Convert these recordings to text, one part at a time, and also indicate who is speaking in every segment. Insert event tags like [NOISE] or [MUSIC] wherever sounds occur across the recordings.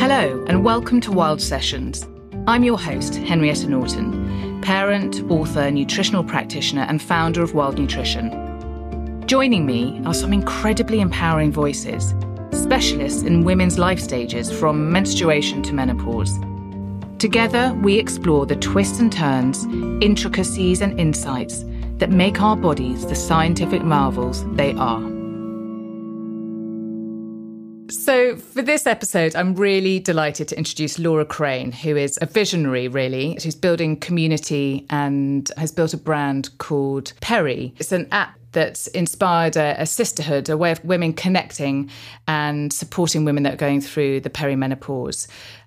Speaker 1: Hello, and welcome to Wild Sessions. I'm your host, Henrietta Norton, parent, author, nutritional practitioner, and founder of Wild Nutrition. Joining me are some incredibly empowering voices, specialists in women's life stages from menstruation to menopause. Together, we explore the twists and turns, intricacies, and insights that make our bodies the scientific marvels they are. So, for this episode, I'm really delighted to introduce Laura Crane, who is a visionary, really. She's building community and has built a brand called Perry. It's an app that's inspired a, a, sisterhood, a way of women connecting and supporting women that are going through the perimenopause.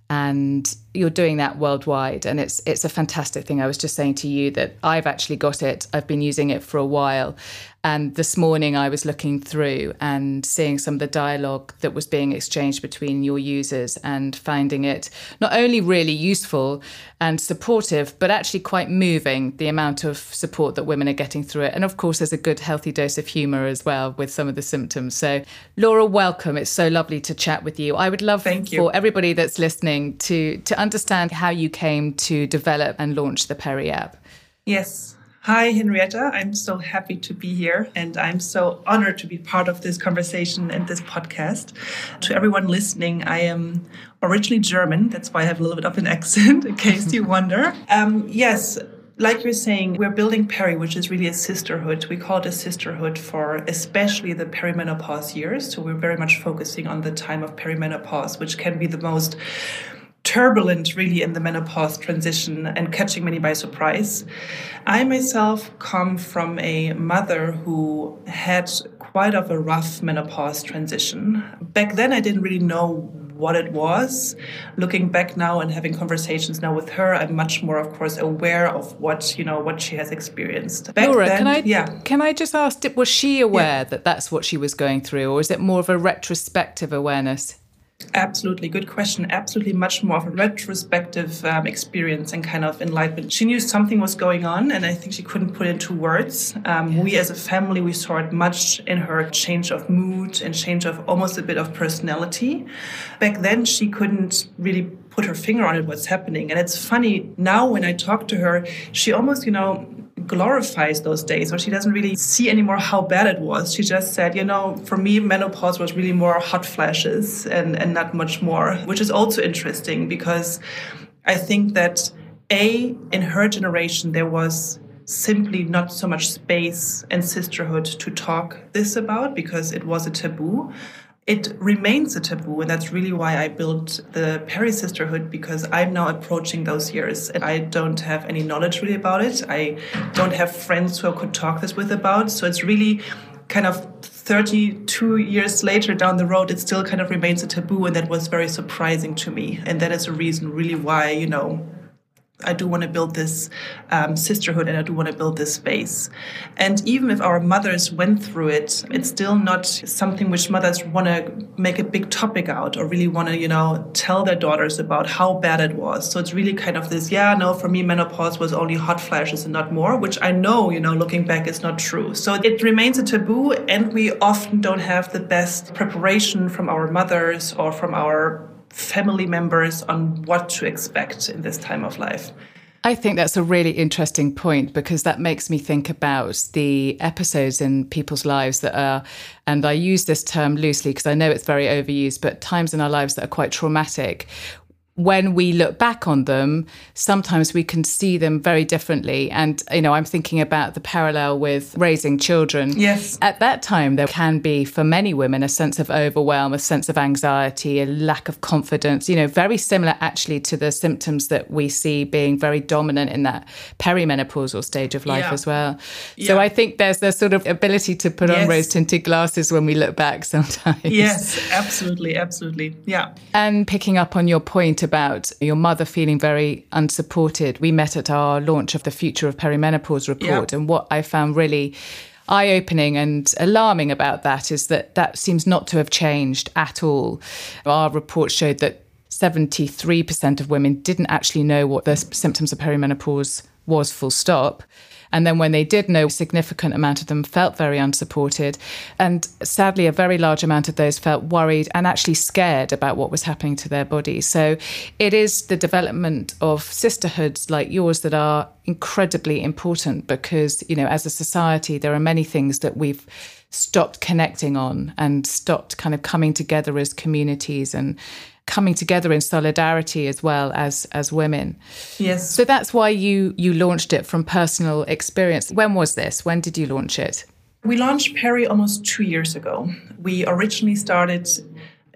Speaker 1: And you're doing that worldwide, and it's it's a fantastic thing. I was just saying to you that I've actually got it. I've been using it for a while, and this morning I was looking through and seeing some of the dialogue that was being exchanged between your users and finding it not only really useful and supportive, but actually quite moving the amount of support that women are getting through it. And of course, there's a good healthy dose of humor as well with some of the symptoms. So, Laura, welcome. It's so lovely to chat with you. I would love you. for everybody that's listening to, to understand how you came to develop and launch the Perry app.
Speaker 2: Yes. Hi, Henrietta. I'm so happy to be here and I'm so honored to be part of this conversation and this podcast. To everyone listening, I am originally German. That's why I have a little bit of an [LAUGHS] accent, in case you wonder. Um, yes, like you're saying, we're building Perry, which is really a sisterhood. We call it a sisterhood for especially the perimenopause years. So we're very much focusing on the time of perimenopause, which can be the most turbulent really in the menopause transition and catching many by surprise. I myself come from a mother who had quite of a rough menopause transition. Back then I didn't really know what it was. Looking back now and having conversations now with her, I'm much more, of course, aware of what you know what she has experienced.
Speaker 1: Back Laura, then, can I yeah. can I just ask? Was she aware yeah. that that's what she was going through, or is it more of a retrospective awareness?
Speaker 2: Absolutely, good question. Absolutely, much more of a retrospective um, experience and kind of enlightenment. She knew something was going on, and I think she couldn't put it into words. Um, yes. We, as a family, we saw it much in her change of mood and change of almost a bit of personality. Back then, she couldn't really put her finger on it what's happening and it's funny now when i talk to her she almost you know glorifies those days or she doesn't really see anymore how bad it was. She just said, you know, for me, menopause was really more hot flashes and, and not much more, which is also interesting because I think that A, in her generation, there was simply not so much space and sisterhood to talk this about because it was a taboo it remains a taboo and that's really why i built the Perry sisterhood because i'm now approaching those years and i don't have any knowledge really about it. I don't have friends who i could talk this with about so it's really kind of 32 years later down the road it still kind of remains a taboo and that was very surprising to me and that is a reason really why you know I do want to build this um, sisterhood and I do want to build this space. And even if our mothers went through it, it's still not something which mothers want to make a big topic out or really want to, you know, tell their daughters about how bad it was. So it's really kind of this, yeah, no, for me, menopause was only hot flashes and not more, which I know, you know, looking back is not true. So it remains a taboo and we often don't have the best preparation from our mothers or from our family members on what to expect in this time of life.
Speaker 1: I think that's a really interesting point because that makes me think about the episodes in people's lives that are, and I use this term loosely because I know it's very overused, but times in our lives that are quite traumatic when we look back on them, sometimes we can see them very differently. And, you know, I'm thinking about the parallel with raising children.
Speaker 2: Yes.
Speaker 1: At that time, there can be, for many women, a sense of overwhelm, a sense of anxiety, a lack of confidence, you know, very similar actually to the symptoms that we see being very dominant in that perimenopausal stage of life yeah. as well. Yeah. So I think there's the sort of ability to put yes. on rose tinted glasses when we look back [LAUGHS] sometimes.
Speaker 2: Yes, absolutely. Absolutely. Yeah.
Speaker 1: And picking up on your point about your mother feeling very unsupported. We met at our launch of the Future of Perimenopause report, and what I found really eye opening and alarming about that is that that seems not to have changed at all. Our report showed that 73% of women didn't actually know what the symptoms of perimenopause was full stop. And then when they did know, a significant amount of them felt very unsupported. And sadly, a very large amount of those felt worried and actually scared about what was happening to their bodies. So it is the development of sisterhoods like yours that are incredibly important because, you know, as a society, there are many things that we've stopped connecting on and stopped kind of coming together as communities and coming together in solidarity as well as as women.
Speaker 2: Yes.
Speaker 1: So that's why you you launched it from personal experience. When was this? When did you launch it?
Speaker 2: We launched Perry almost two years ago. We originally started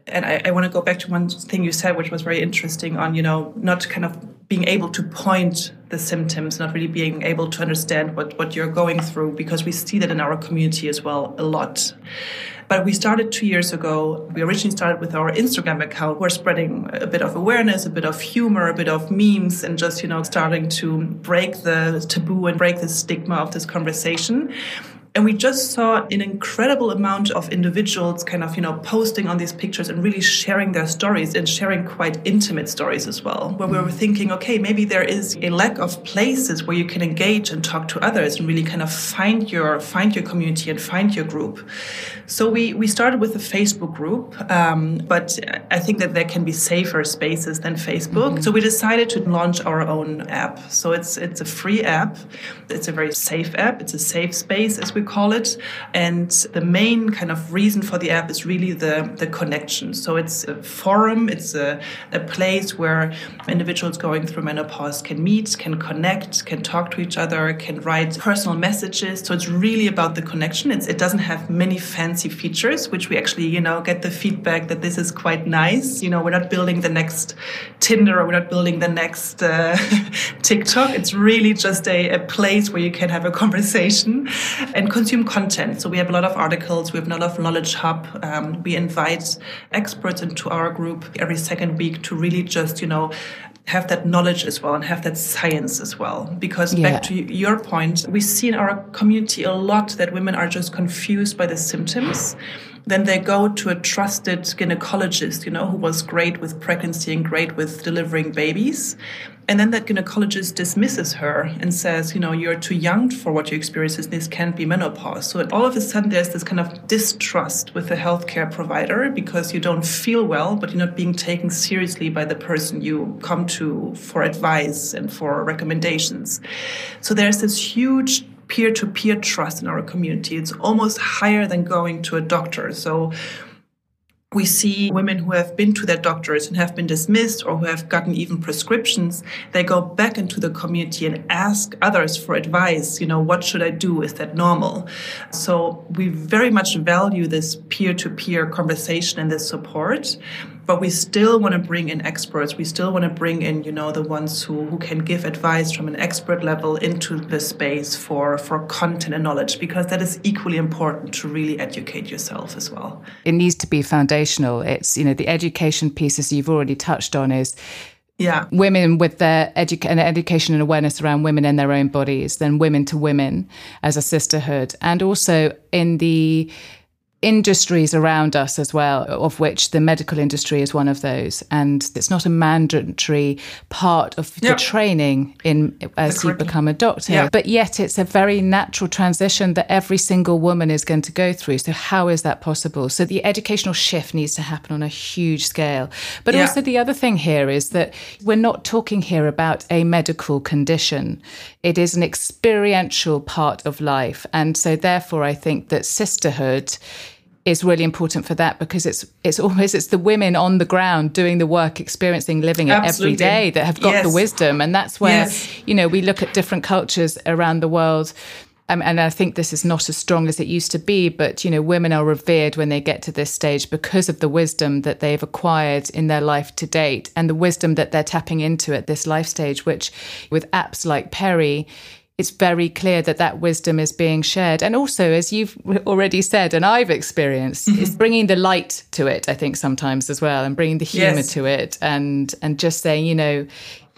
Speaker 2: and I, I want to go back to one thing you said, which was very interesting on, you know, not kind of being able to point the symptoms, not really being able to understand what, what you're going through, because we see that in our community as well a lot. But we started two years ago. We originally started with our Instagram account. We're spreading a bit of awareness, a bit of humor, a bit of memes, and just, you know, starting to break the taboo and break the stigma of this conversation. And we just saw an incredible amount of individuals kind of, you know, posting on these pictures and really sharing their stories and sharing quite intimate stories as well, where we were thinking, okay, maybe there is a lack of places where you can engage and talk to others and really kind of find your find your community and find your group. So we, we started with a Facebook group, um, but I think that there can be safer spaces than Facebook. Mm-hmm. So we decided to launch our own app. So it's it's a free app. It's a very safe app. It's a safe space, as we call it. And the main kind of reason for the app is really the, the connection. So it's a forum, it's a, a place where individuals going through menopause can meet, can connect, can talk to each other, can write personal messages. So it's really about the connection. It's, it doesn't have many fancy features, which we actually, you know, get the feedback that this is quite nice. You know, we're not building the next Tinder or we're not building the next uh, [LAUGHS] TikTok. It's really just a, a place where you can have a conversation and consume content. So we have a lot of articles, we have a lot of knowledge hub. Um, we invite experts into our group every second week to really just, you know, have that knowledge as well and have that science as well. Because yeah. back to your point, we see in our community a lot that women are just confused by the symptoms then they go to a trusted gynecologist, you know, who was great with pregnancy and great with delivering babies. And then that gynecologist dismisses her and says, you know, you're too young for what you experience. This can't be menopause. So all of a sudden, there's this kind of distrust with the healthcare provider because you don't feel well, but you're not being taken seriously by the person you come to for advice and for recommendations. So there's this huge peer to peer trust in our community. It's almost higher than going to a doctor. So we see women who have been to their doctors and have been dismissed or who have gotten even prescriptions. They go back into the community and ask others for advice. You know, what should I do? Is that normal? So we very much value this peer to peer conversation and this support but we still want to bring in experts. We still want to bring in, you know, the ones who, who can give advice from an expert level into the space for, for content and knowledge, because that is equally important to really educate yourself as well.
Speaker 1: It needs to be foundational. It's, you know, the education pieces you've already touched on is
Speaker 2: yeah.
Speaker 1: women with their edu- education and awareness around women and their own bodies, then women to women as a sisterhood, and also in the industries around us as well, of which the medical industry is one of those. And it's not a mandatory part of the training in as you become a doctor. Yeah. But yet it's a very natural transition that every single woman is going to go through. So how is that possible? So the educational shift needs to happen on a huge scale. But yeah. also the other thing here is that we're not talking here about a medical condition. It is an experiential part of life. And so therefore I think that sisterhood is really important for that because it's it's [LAUGHS] always it's the women on the ground doing the work experiencing living it Absolutely. every day that have got yes. the wisdom and that's where yes. you know we look at different cultures around the world um, and I think this is not as strong as it used to be, but you know, women are revered when they get to this stage because of the wisdom that they've acquired in their life to date, and the wisdom that they're tapping into at this life stage. Which, with apps like Perry, it's very clear that that wisdom is being shared. And also, as you've already said, and I've experienced, mm-hmm. is bringing the light to it, I think, sometimes as well, and bringing the humor yes. to it, and, and just saying, you know,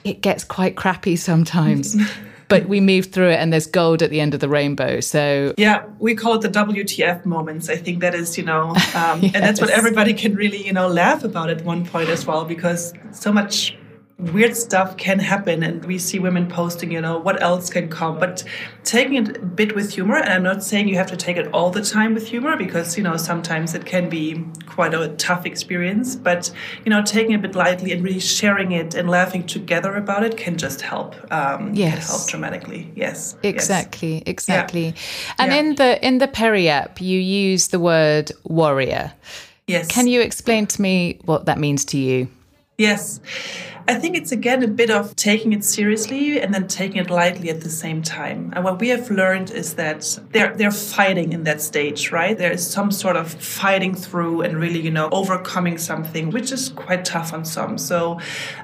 Speaker 1: it gets quite crappy sometimes. [LAUGHS] but we move through it and there's gold at the end of the rainbow. So
Speaker 2: yeah, we call it the WTF moments. I think that is, you know, um, yes. [LAUGHS] and that's what everybody can really, you know, laugh about at one point as well, because so much weird stuff can happen and we see women posting you know what else can come. But taking it a bit with humor and i'm not saying you have to take it all the time with humor because you know sometimes it can be quite a tough experience. But you know taking it a bit lightly and really sharing it and laughing together about it can just help um yes. help dramatically. Yes.
Speaker 1: Exactly yes. exactly yeah. and yeah. in the in the Perry app you use the word warrior.
Speaker 2: Yes.
Speaker 1: Can you explain to me what that means to you
Speaker 2: yes I think it's again a bit of taking it seriously and then taking it lightly at the same time. And what we have learned is that they're they're fighting in that stage, right? There is some sort of fighting through and really, you know, overcoming something, which is quite tough on some. So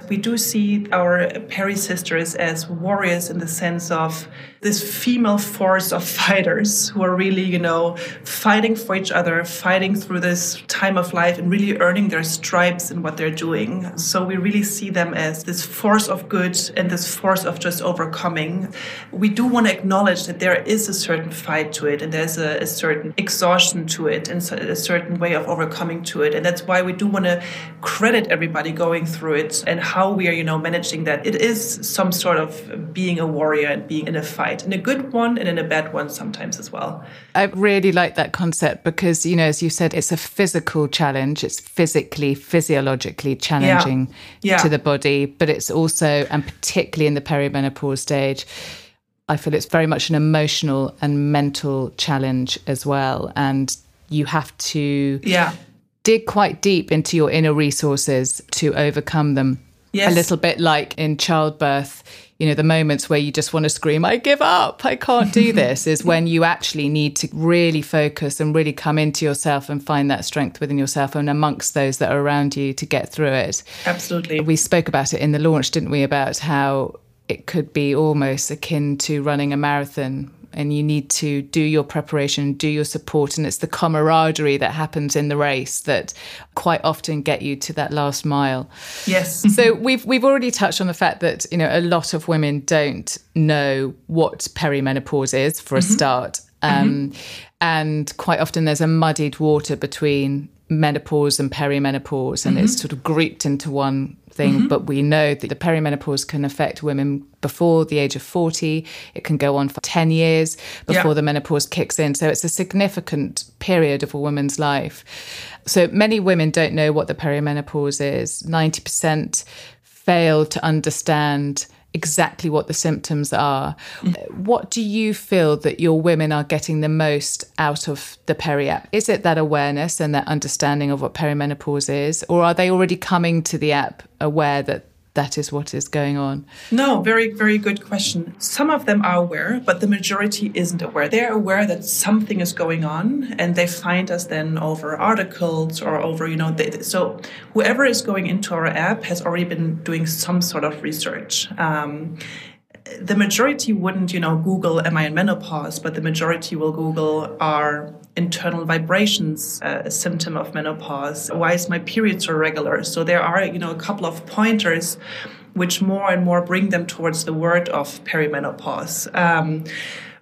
Speaker 2: we do see our Perry sisters as warriors in the sense of this female force of fighters who are really, you know, fighting for each other, fighting through this time of life and really earning their stripes in what they're doing. So we really see them as this force of good and this force of just overcoming. We do want to acknowledge that there is a certain fight to it and there's a, a certain exhaustion to it and a certain way of overcoming to it. And that's why we do want to credit everybody going through it and how we are, you know, managing that. It is some sort of being a warrior and being in a fight, in a good one and in a bad one sometimes as well.
Speaker 1: I really like that concept because, you know, as you said, it's a physical challenge. It's physically, physiologically challenging yeah. Yeah. to the body body, but it's also, and particularly in the perimenopause stage, I feel it's very much an emotional and mental challenge as well. And you have to
Speaker 2: yeah.
Speaker 1: dig quite deep into your inner resources to overcome them. Yes. A little bit like in childbirth, you know, the moments where you just want to scream, I give up, I can't do [LAUGHS] this, is when you actually need to really focus and really come into yourself and find that strength within yourself and amongst those that are around you to get through it.
Speaker 2: Absolutely.
Speaker 1: We spoke about it in the launch, didn't we, about how it could be almost akin to running a marathon and you need to do your preparation, do your support. And it's the camaraderie that happens in the race that quite often get you to that last mile.
Speaker 2: Yes. [LAUGHS]
Speaker 1: so we've we've already touched on the fact that, you know, a lot of women don't know what perimenopause is for a mm-hmm. start. Um, mm-hmm. And quite often there's a muddied water between menopause and perimenopause, and mm-hmm. it's sort of grouped into one thing. Mm-hmm. But we know that the perimenopause can affect women before the age of 40. It can go on for 10 years before yeah. the menopause kicks in. So it's a significant period of a woman's life. So many women don't know what the perimenopause is. 90% fail to understand exactly what the symptoms are. What do you feel that your women are getting the most out of the Perry app? Is it that awareness and that understanding of what perimenopause is, or are they already coming to the app aware that that is what is going on?
Speaker 2: No, very, very good question. Some of them are aware, but the majority isn't aware. They're aware that something is going on and they find us then over articles or over, you know, they, so whoever is going into our app has already been doing some sort of research. Um, the majority wouldn't, you know, Google, am I in menopause? But the majority will Google, are internal vibrations uh, a symptom of menopause? Why is my period so irregular? So there are, you know, a couple of pointers which more and more bring them towards the word of perimenopause. Um,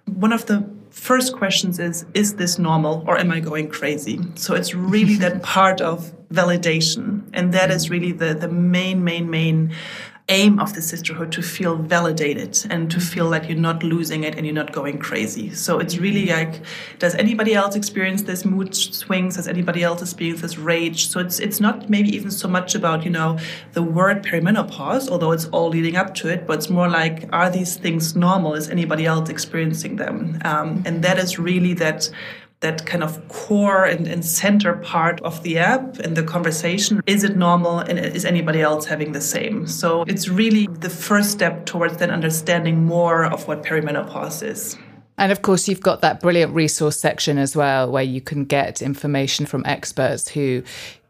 Speaker 2: one of the first questions is Is this normal or am I going crazy? So it's really [LAUGHS] that part of validation. And that is really the, the main, main, main aim of the sisterhood to feel validated and to feel like you're not losing it and you're not going crazy. So it's really like, does anybody else experience this mood swings? Does anybody else experience this rage? So it's it's not maybe even so much about you know the word perimenopause, although it's all leading up to it, but it's more like, are these things normal? Is anybody else experiencing them? Um, and that is really that that kind of core and, and, center part of the app and the conversation. Is it normal and is anybody else having the same? So it's really the first step towards then understanding more of what perimenopause is.
Speaker 1: And of course, you've got that brilliant resource section as well, where you can get information from experts who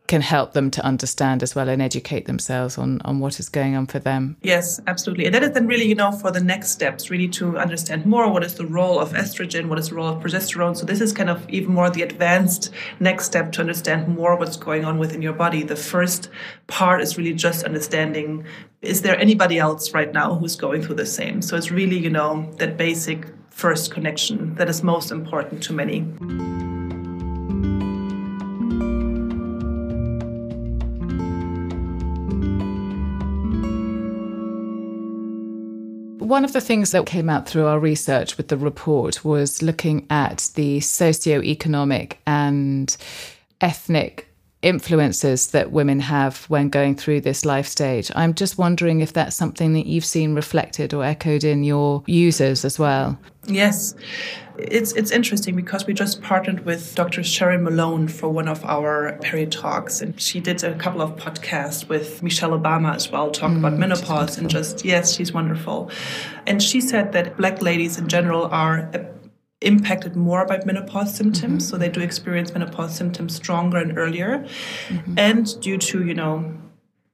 Speaker 1: can help them to understand as well and educate themselves on, on what is going on for them.
Speaker 2: Yes, absolutely. And that is then really, you know, for the next steps, really to understand more what is the role of estrogen, what is the role of progesterone. So this is kind of even more the advanced next step to understand more what's going on within your body. The first part is really just understanding is there anybody else right now who's going through the same? So it's really, you know, that basic first connection that is most important to many.
Speaker 1: One of the things that came out through our research with the report was looking at the socio-economic and ethnic influences that women have when going through this life stage. I'm just wondering if that's something that you've seen reflected or echoed in your users as well.
Speaker 2: Yes. It's it's interesting because we just partnered with Dr. Sharon Malone for one of our Perry talks, and she did a couple of podcasts with Michelle Obama as well, talk mm, about menopause and just yes, she's wonderful. And she said that black ladies in general are impacted more by menopause symptoms. Mm-hmm. So they do experience menopause symptoms stronger and earlier. Mm-hmm. And due to, you know,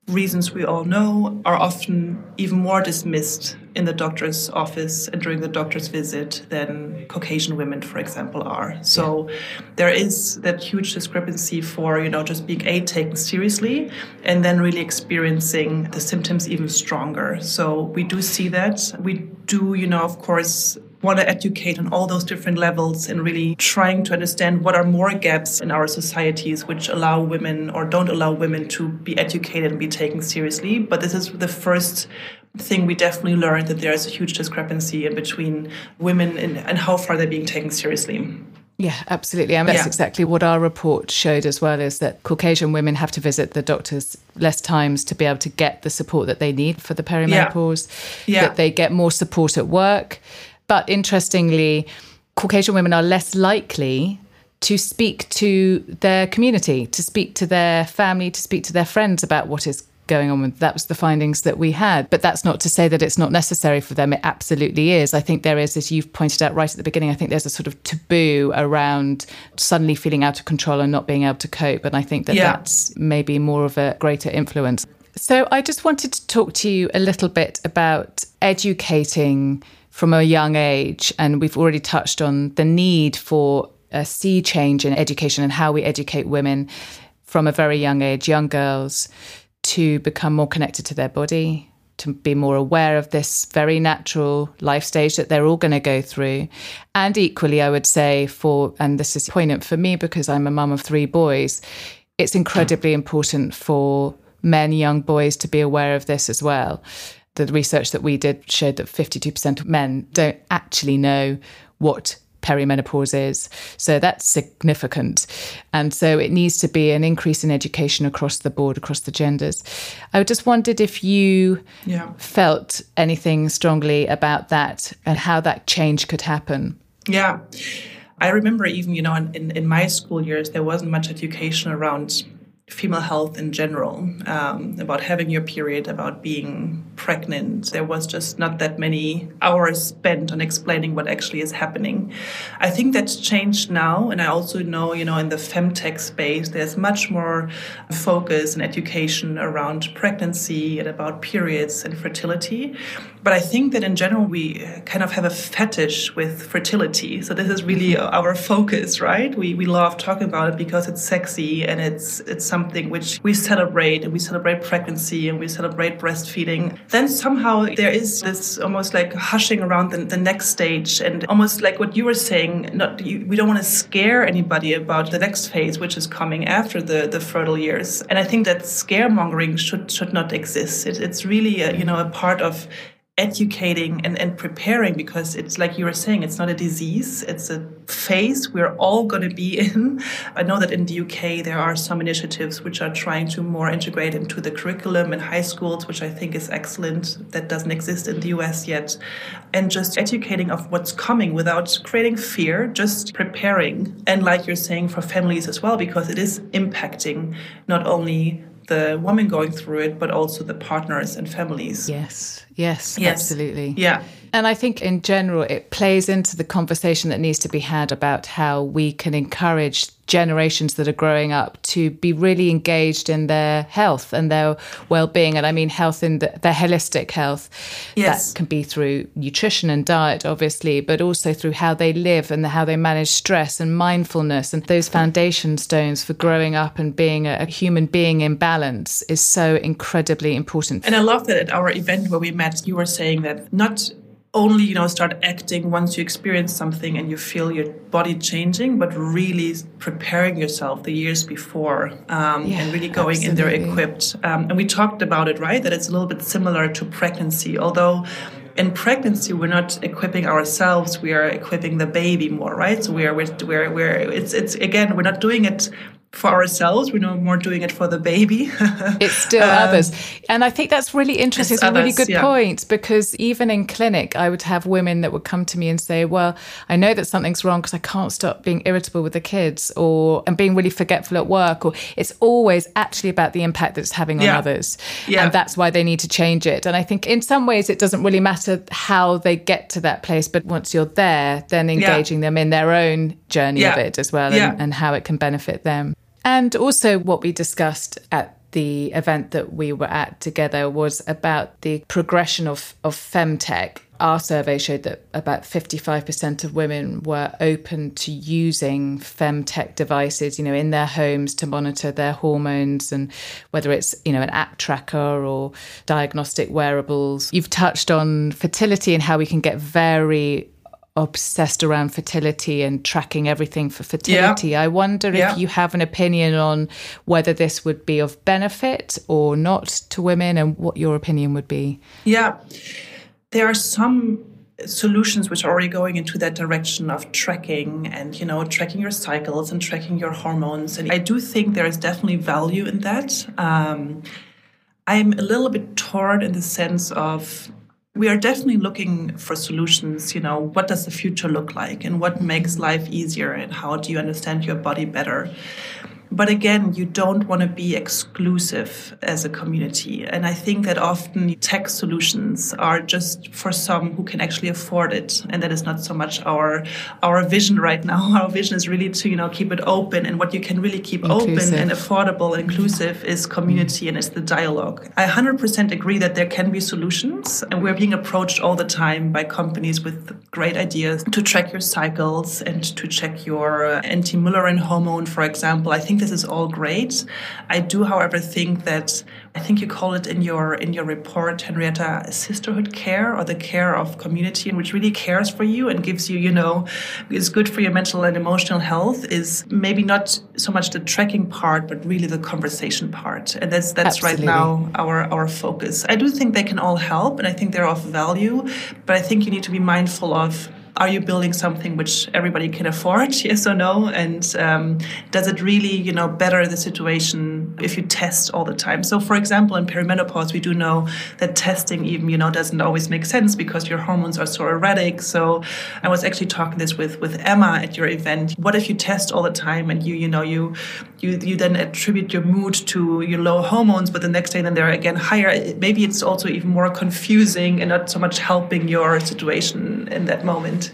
Speaker 2: reasons we all know, are often even more dismissed in the doctor's office and during the doctor's visit than Caucasian women, for example, are. So yeah. there is that huge discrepancy for, you know, just being A, taken seriously and then really experiencing the symptoms even stronger. So we do see that. We do, you know, of course, want to educate on all those different levels and really trying to understand what are more gaps in our societies which allow women or don't allow women to be educated and be taken seriously. But this is the first thing we definitely learned that there is a huge discrepancy in between women and, and how far they're being taken seriously.
Speaker 1: Yeah, absolutely. And that's yeah. exactly what our report showed as well is that Caucasian women have to visit the doctors less times to be able to get the support that they need for the perimenopause, yeah. Yeah. that they get more support at work, but interestingly, Caucasian women are less likely to speak to their community, to speak to their family, to speak to their friends about what is going on. With that was the findings that we had. But that's not to say that it's not necessary for them. It absolutely is. I think there is as you've pointed out right at the beginning i think there's a sort of taboo around suddenly feeling out of control and not being able to cope. And i think that yeah. that's maybe more of a greater influence. So i just wanted to talk to you a little bit about educating from a young age. And we've already touched on the need for a sea change in education and how we educate women from a very young age, young girls, to become more connected to their body, to be more aware of this very natural life stage that they're all going to go through. And equally, I would say, for, and this is poignant for me because I'm a mum of three boys, it's incredibly important for men, young boys to be aware of this as well the research that we did showed that 52% of men don't actually know what perimenopause is. So that's significant. And so it needs to be an increase in education across the board, across the genders. I just wondered if you yeah. felt anything strongly about that and how that change could happen.
Speaker 2: Yeah. I remember even, you know, in, in my school years, there wasn't much education around female health in general, um, about having your period, about being pregnant. There was just not that many hours spent on explaining what actually is happening. I think that's changed now, and I also know, you know, in the femtech space, there's much more focus and education around pregnancy and about periods and fertility. But I think that in general, we kind of have a fetish with fertility. So this is really our focus, right? We, we love talking about it because it's sexy and it's, it's something which we celebrate and we celebrate pregnancy and we celebrate breastfeeding. Then somehow there is this almost like hushing around the, the next stage and almost like what you were saying, not, you, we don't want to scare anybody about the next phase, which is coming after the, the fertile years. And I think that scaremongering should, should not exist. It, it's really, a, you know, a part of educating and, and preparing because it's like you were saying, it's not a disease, it's a phase we're all going to be [LAUGHS] in. I know that in the UK there are some initiatives which are trying to more integrate into the curriculum in high schools, which I think is excellent. That doesn't exist in the US yet. And just educating of what's coming without creating fear, just preparing. And like you're saying, for families as well, because it is impacting not only the woman going through it, but also the partners and families.
Speaker 1: Yes, yes, yes. absolutely.
Speaker 2: Yeah.
Speaker 1: And I think in general, it plays into the conversation that needs to be had about how we can encourage generations that are growing up to be really engaged in their health and their well-being. And i mean health in the, their holistic health.
Speaker 2: Yes.
Speaker 1: that can be through nutrition and diet obviously but also through how they live and how they manage stress and mindfulness. And those foundation stones for growing up and being a, a human being in balance is so incredibly important.
Speaker 2: And i love that at our event where we met you were saying that not only you know start acting once you experience something and you feel your body changing but really preparing yourself the years before um, yeah, and really going absolutely. in there equipped. Um, and we talked about it right? That it's a little bit similar to pregnancy although in pregnancy we're not equipping ourselves we are equipping the baby more right? So we are we're, we're, we're it's it's again we're not doing it for ourselves. We're no more doing it for the baby. [LAUGHS]
Speaker 1: it's still um, others. And I think that's really interesting. It's, it's a others, really good yeah. point because even in clinic, I would have women that would come to me and say, Well, I know that something's wrong because I can't stop being irritable with the kids or and being really forgetful at work. Or it's always actually about the impact that it's having on
Speaker 2: yeah.
Speaker 1: others.
Speaker 2: Yeah.
Speaker 1: And that's why they need to change it. And I think in some ways, it doesn't really matter how they get to that place. But once you're there, then engaging them in their own journey of it as well and, and how it can benefit them. And also, what we discussed at the event that we were at together was about the progression of, of femtech. Our survey showed that about 55% of women were open to using femtech devices, you know, in their homes to monitor their hormones and whether it's, you know, an app tracker or diagnostic wearables. You've touched on fertility and how we can get very obsessed around fertility and tracking everything for fertility. Yeah. I wonder yeah. if you have an opinion on whether this would be of benefit or not to women and what your opinion would be.
Speaker 2: Yeah. There are some solutions which are already going into that direction of tracking and you know tracking your cycles and tracking your hormones and i do think there is definitely value in that um, i'm a little bit torn in the sense of we are definitely looking for solutions you know what does the future look like and what makes life easier and how do you understand your body better but again, you don't want to be exclusive as a community. And I think that often tech solutions are just for some who can actually afford it. And that is not so much our our vision right now. [LAUGHS] Our vision is really to, you know, keep it open. And what you can really keep inclusive. open and affordable and inclusive is community and it's the dialogue. I 100% agree that there can be solutions. And we're being approached all the time by companies with great ideas to track your cycles and to check your uh, anti-Müllerian hormone, for example. I think this is all great. I do, however, think that I think you call it in your in your report, Henrietta, sisterhood care or the care of community, and which really cares for you and gives you, you know, is good for your mental and emotional health. Is maybe not so much the tracking part, but really the conversation part, and that's that's Absolutely. right now our our focus. I do think they can all help, and I think they're of value, but I think you need to be mindful of are you building something which everybody can afford? [LAUGHS] Yes or no? And um, does it really you know better the situation if you test all the time? So for example in perimenopause we do know that testing even you know doesn't always make sense because your hormones are so erratic. So i was actually talking this with with emma at your event. What if you test all the time and you you know you you you then attribute your mood to your low hormones but the next day then they're again higher maybe it's also even more confusing and not so much helping your situation in that moment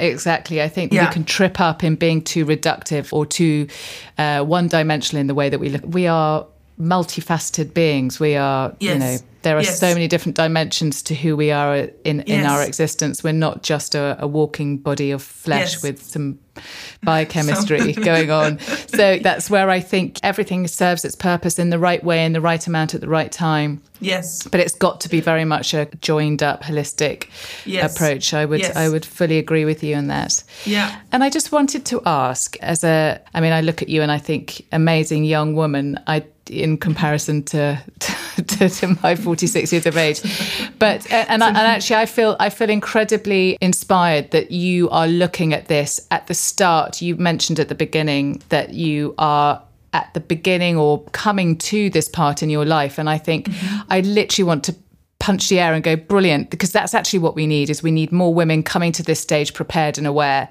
Speaker 1: Exactly. I think yeah. we can trip up in being too reductive or too uh, one dimensional in the way that we look. We are multifaceted beings. We are, yes. you know, there are yes. so many different dimensions to who we are in, yes. in our existence. We're not just a, a walking body of flesh with some biochemistry [LAUGHS] going on. So that's where I think everything serves its purpose in the right way, in the right amount at the right time.
Speaker 2: Yes.
Speaker 1: But it's got to be very much a joined up, holistic yes. approach. I would. I would fully agree with you on that.
Speaker 2: Yeah.
Speaker 1: And I just wanted to ask, as a I mean, I look at you and I think amazing young woman. I in comparison to, [LAUGHS] to, to my 46 years of age. But and, I, and actually, I feel I feel incredibly inspired that you are looking at this at the start. You mentioned at the beginning that you are at the beginning or coming to this part in your life, and I think mm-hmm. I literally want to punch the air and go brilliant because that's actually what we need is we need more women coming to this stage prepared and aware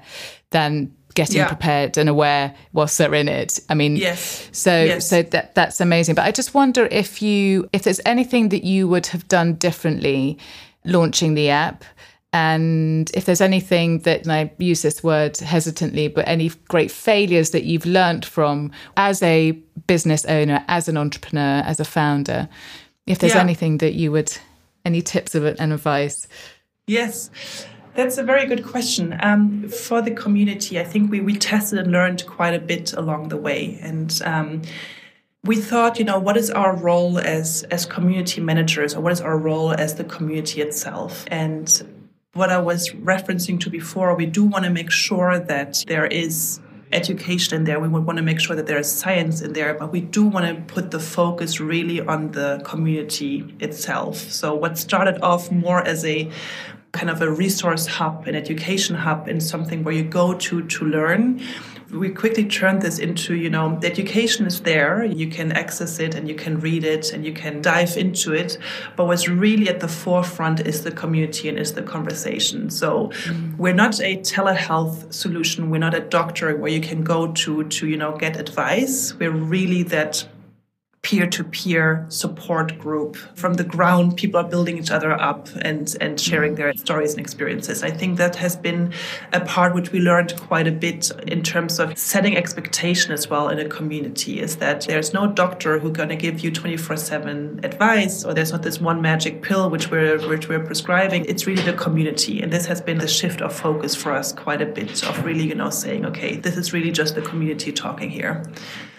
Speaker 1: than getting yeah. prepared and aware whilst they're in it. I mean,
Speaker 2: yes.
Speaker 1: So
Speaker 2: yes.
Speaker 1: so that that's amazing. But I just wonder if you if there's anything that you would have done differently launching the app. And if there's anything that, and I use this word hesitantly, but any great failures that you've learned from as a business owner, as an entrepreneur, as a founder, if there's yeah. anything that you would, any tips of and advice?
Speaker 2: Yes. That's a very good question. Um, for the community, I think we, we tested and learned quite a bit along the way. And um, we thought, you know, what is our role as, as community managers or what is our role as the community itself? And what I was referencing to before, we do want to make sure that there is education in there. We would want to make sure that there is science in there, but we do want to put the focus really on the community itself. So what started off more as a kind of a resource hub, an education hub, and something where you go to to learn we quickly turned this into, you know, the education is there, you can access it and you can read it and you can dive into it. But what's really at the forefront is the community and is the conversation. So mm. we're not a telehealth solution. We're not a doctor where you can go to to, you know, get advice. We're really that peer to peer support group. From the ground, people are building each other up and, and sharing their stories and experiences. I think that has been a part which we learned quite a bit in terms of setting expectation as well in a community is that there's no doctor who's going to give you 24 7 advice or there's not this one magic pill which we're, which we're prescribing. It's really the community. And this has been the shift of focus for us quite a bit of really, you know, saying, okay, this is really just the community talking here.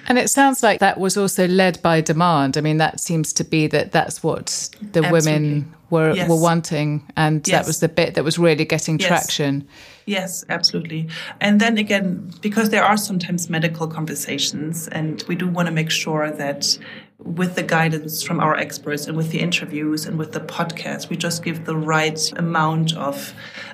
Speaker 1: And it sounds like that was also led by demand. I mean, that seems to be that that's what the Absolutely. women were yes. were wanting, and yes. that was the bit that was really getting yes. traction.
Speaker 2: Yes, absolutely. And then again, because there are sometimes medical conversations, and we do want to make sure that with the guidance from our experts and with the interviews and with the podcast, we just give the right amount of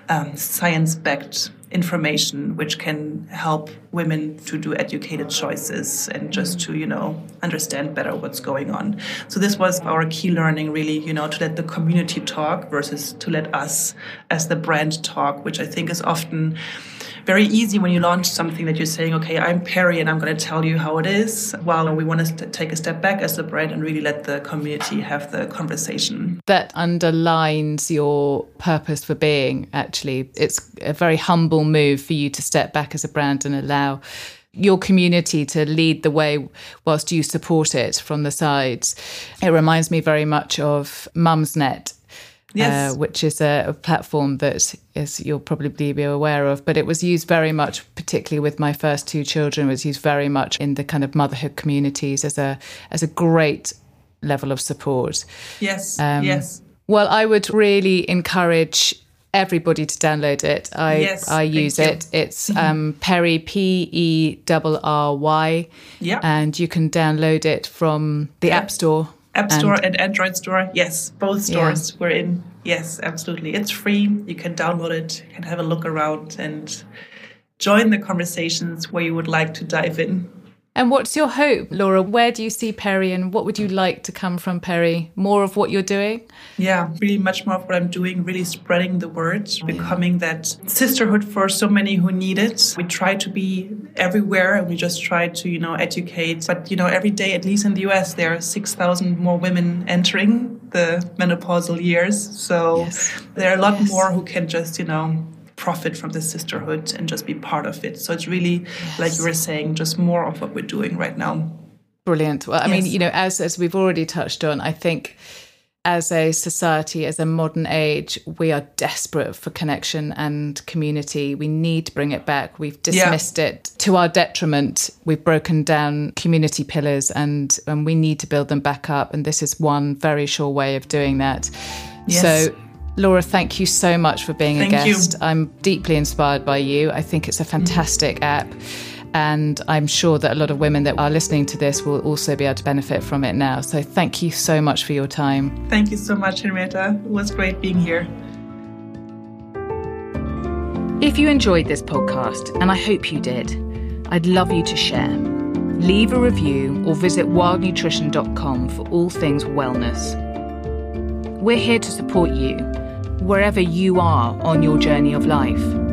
Speaker 2: um, science backed information which can help women to do educated choices and just to you know understand better what's going on. So this was our key learning really you know to let the community talk versus to let us as the brand talk which i think is often very easy when you launch something that you're saying, okay, I'm Perry and I'm going to tell you how it is. While we want to take a step back as a brand and really let the community have the conversation.
Speaker 1: That underlines your purpose for being, actually. It's a very humble move for you to step back as a brand and allow your community to lead the way whilst you support it from the sides. It reminds me very much of Mumsnet yes. uh, which is a, a, platform that is you'll probably be aware of. But it was used very much, particularly with my first two children, was used very much in the kind of motherhood communities as a as a great level of support.
Speaker 2: Yes. Um, yes.
Speaker 1: Well, I would really encourage everybody to download it. I yes, I use it. It's mm-hmm. um, Perry P E R R Y.
Speaker 2: Yeah.
Speaker 1: And you can download it from the yeah. App Store
Speaker 2: App Store and, and Android Store. Yes, both stores yeah. we're in. Yes, absolutely. It's free. You can download it, you can have a look around and join the conversations where you would like to dive in.
Speaker 1: And what's your hope, Laura? Where do you see Perry and what would you like to come from Perry? More of what you're doing?
Speaker 2: Yeah, really much more of what I'm doing, really spreading the word, becoming that sisterhood for so many who need it. We try to be everywhere and we just try to, you know, educate. But, you know, every day, at least in the US, there are 6,000 more women entering the menopausal years. So yes. there are a lot yes. more who can just, you know, profit from the sisterhood and just be part of it. So it's really, yes. like you were saying, just more of what we're doing right now.
Speaker 1: Brilliant. Well, I yes. mean, you know, as as we've already touched on, I think as a society, as a modern age, we are desperate for connection and community. We need to bring it back. We've dismissed yeah. it to our detriment. We've broken down community pillars and, and we need to build them back up. And this is one very sure way of doing that. Yes. So Laura, thank you so much for being
Speaker 2: thank
Speaker 1: a guest.
Speaker 2: You.
Speaker 1: I'm deeply inspired by you. I think it's a fantastic mm. app. And I'm sure that a lot of women that are listening to this will also be able to benefit from it now. So thank you so much for your time.
Speaker 2: Thank you so much, Henrietta. It was great being here.
Speaker 1: If you enjoyed this podcast, and I hope you did, I'd love you to share. Leave a review or visit wildnutrition.com for all things wellness. We're here to support you wherever you are on your journey of life.